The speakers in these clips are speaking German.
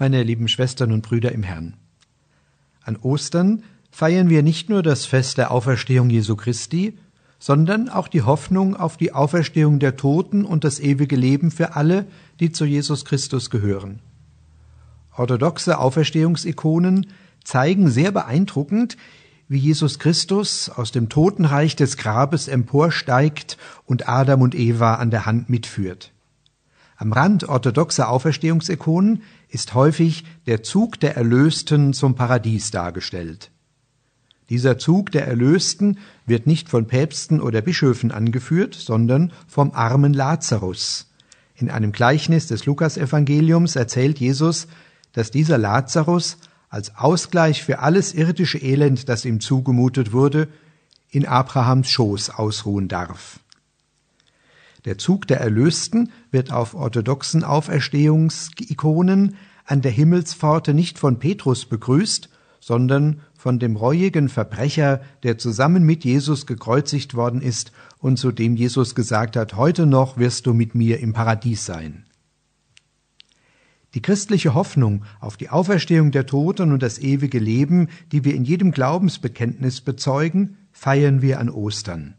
meine lieben Schwestern und Brüder im Herrn. An Ostern feiern wir nicht nur das Fest der Auferstehung Jesu Christi, sondern auch die Hoffnung auf die Auferstehung der Toten und das ewige Leben für alle, die zu Jesus Christus gehören. Orthodoxe Auferstehungsikonen zeigen sehr beeindruckend, wie Jesus Christus aus dem Totenreich des Grabes emporsteigt und Adam und Eva an der Hand mitführt. Am Rand orthodoxer Auferstehungsikonen ist häufig der Zug der Erlösten zum Paradies dargestellt. Dieser Zug der Erlösten wird nicht von Päpsten oder Bischöfen angeführt, sondern vom armen Lazarus. In einem Gleichnis des Lukasevangeliums erzählt Jesus, dass dieser Lazarus als Ausgleich für alles irdische Elend, das ihm zugemutet wurde, in Abrahams Schoß ausruhen darf. Der Zug der Erlösten wird auf orthodoxen Auferstehungsikonen an der Himmelspforte nicht von Petrus begrüßt, sondern von dem reuigen Verbrecher, der zusammen mit Jesus gekreuzigt worden ist und zu dem Jesus gesagt hat, heute noch wirst du mit mir im Paradies sein. Die christliche Hoffnung auf die Auferstehung der Toten und das ewige Leben, die wir in jedem Glaubensbekenntnis bezeugen, feiern wir an Ostern.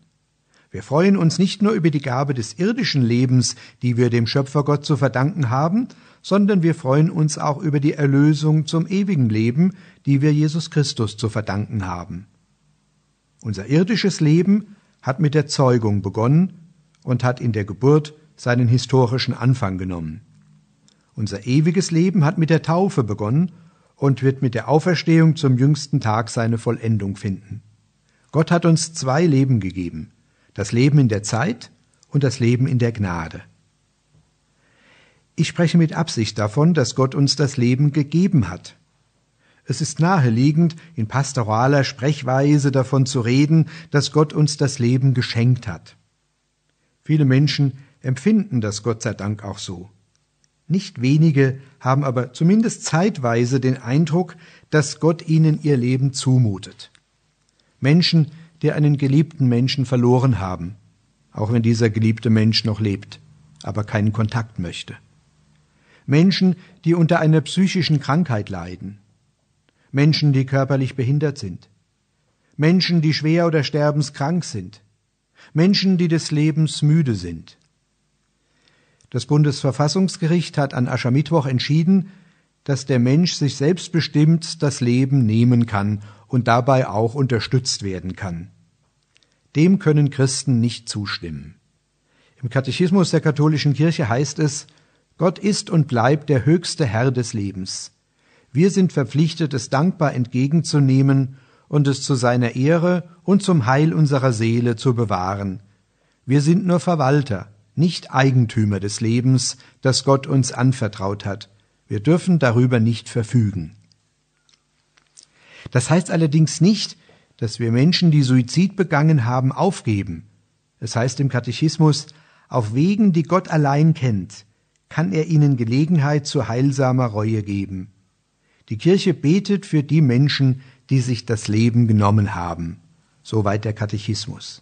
Wir freuen uns nicht nur über die Gabe des irdischen Lebens, die wir dem Schöpfergott zu verdanken haben, sondern wir freuen uns auch über die Erlösung zum ewigen Leben, die wir Jesus Christus zu verdanken haben. Unser irdisches Leben hat mit der Zeugung begonnen und hat in der Geburt seinen historischen Anfang genommen. Unser ewiges Leben hat mit der Taufe begonnen und wird mit der Auferstehung zum jüngsten Tag seine Vollendung finden. Gott hat uns zwei Leben gegeben, das Leben in der Zeit und das Leben in der Gnade. Ich spreche mit Absicht davon, dass Gott uns das Leben gegeben hat. Es ist naheliegend, in pastoraler Sprechweise davon zu reden, dass Gott uns das Leben geschenkt hat. Viele Menschen empfinden das Gott sei Dank auch so. Nicht wenige haben aber zumindest zeitweise den Eindruck, dass Gott ihnen ihr Leben zumutet. Menschen, die einen geliebten Menschen verloren haben, auch wenn dieser geliebte Mensch noch lebt, aber keinen Kontakt möchte. Menschen, die unter einer psychischen Krankheit leiden. Menschen, die körperlich behindert sind. Menschen, die schwer oder sterbenskrank sind. Menschen, die des Lebens müde sind. Das Bundesverfassungsgericht hat an Aschermittwoch entschieden, dass der Mensch sich selbstbestimmt das Leben nehmen kann und dabei auch unterstützt werden kann. Dem können Christen nicht zustimmen. Im Katechismus der katholischen Kirche heißt es, Gott ist und bleibt der höchste Herr des Lebens. Wir sind verpflichtet, es dankbar entgegenzunehmen und es zu seiner Ehre und zum Heil unserer Seele zu bewahren. Wir sind nur Verwalter, nicht Eigentümer des Lebens, das Gott uns anvertraut hat. Wir dürfen darüber nicht verfügen. Das heißt allerdings nicht, dass wir Menschen, die Suizid begangen haben, aufgeben. Es heißt im Katechismus, auf Wegen, die Gott allein kennt, kann er ihnen Gelegenheit zu heilsamer Reue geben. Die Kirche betet für die Menschen, die sich das Leben genommen haben. Soweit der Katechismus.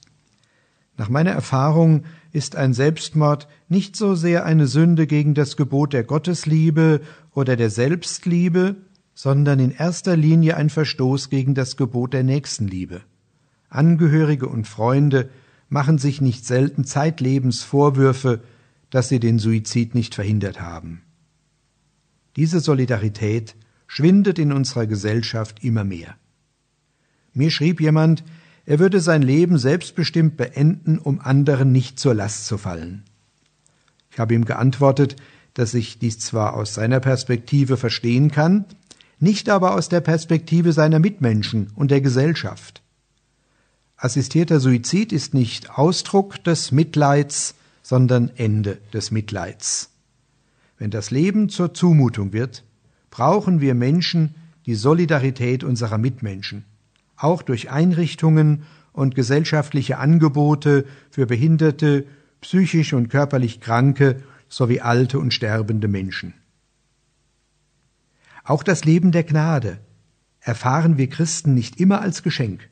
Nach meiner Erfahrung ist ein Selbstmord nicht so sehr eine Sünde gegen das Gebot der Gottesliebe oder der Selbstliebe, sondern in erster Linie ein Verstoß gegen das Gebot der Nächstenliebe. Angehörige und Freunde machen sich nicht selten zeitlebens Vorwürfe, dass sie den Suizid nicht verhindert haben. Diese Solidarität schwindet in unserer Gesellschaft immer mehr. Mir schrieb jemand, er würde sein Leben selbstbestimmt beenden, um anderen nicht zur Last zu fallen. Ich habe ihm geantwortet, dass ich dies zwar aus seiner Perspektive verstehen kann, nicht aber aus der Perspektive seiner Mitmenschen und der Gesellschaft. Assistierter Suizid ist nicht Ausdruck des Mitleids, sondern Ende des Mitleids. Wenn das Leben zur Zumutung wird, brauchen wir Menschen die Solidarität unserer Mitmenschen, auch durch Einrichtungen und gesellschaftliche Angebote für behinderte, psychisch und körperlich kranke sowie alte und sterbende Menschen. Auch das Leben der Gnade erfahren wir Christen nicht immer als Geschenk.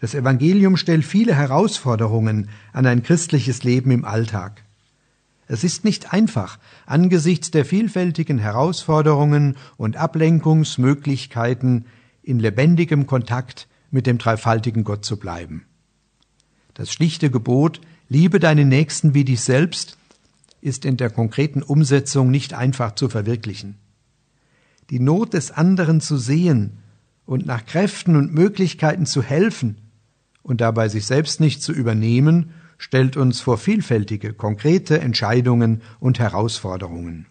Das Evangelium stellt viele Herausforderungen an ein christliches Leben im Alltag. Es ist nicht einfach, angesichts der vielfältigen Herausforderungen und Ablenkungsmöglichkeiten in lebendigem Kontakt mit dem dreifaltigen Gott zu bleiben. Das schlichte Gebot, liebe deinen Nächsten wie dich selbst, ist in der konkreten Umsetzung nicht einfach zu verwirklichen. Die Not des anderen zu sehen und nach Kräften und Möglichkeiten zu helfen und dabei sich selbst nicht zu übernehmen, stellt uns vor vielfältige, konkrete Entscheidungen und Herausforderungen.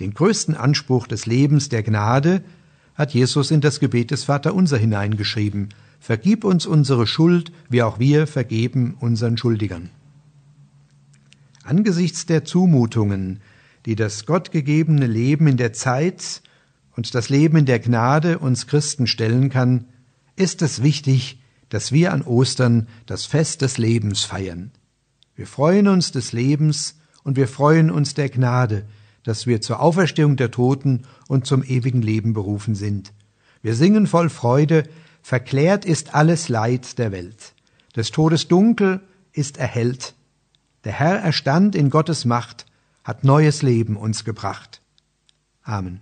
Den größten Anspruch des Lebens der Gnade hat Jesus in das Gebet des Vaterunser hineingeschrieben. Vergib uns unsere Schuld, wie auch wir vergeben unseren Schuldigern. Angesichts der Zumutungen, die das gottgegebene Leben in der Zeit und das Leben in der Gnade uns Christen stellen kann, ist es wichtig, dass wir an Ostern das Fest des Lebens feiern. Wir freuen uns des Lebens und wir freuen uns der Gnade, dass wir zur Auferstehung der Toten und zum ewigen Leben berufen sind. Wir singen voll Freude, verklärt ist alles Leid der Welt. Des Todes Dunkel ist erhellt. Der Herr erstand in Gottes Macht, hat neues Leben uns gebracht. Amen.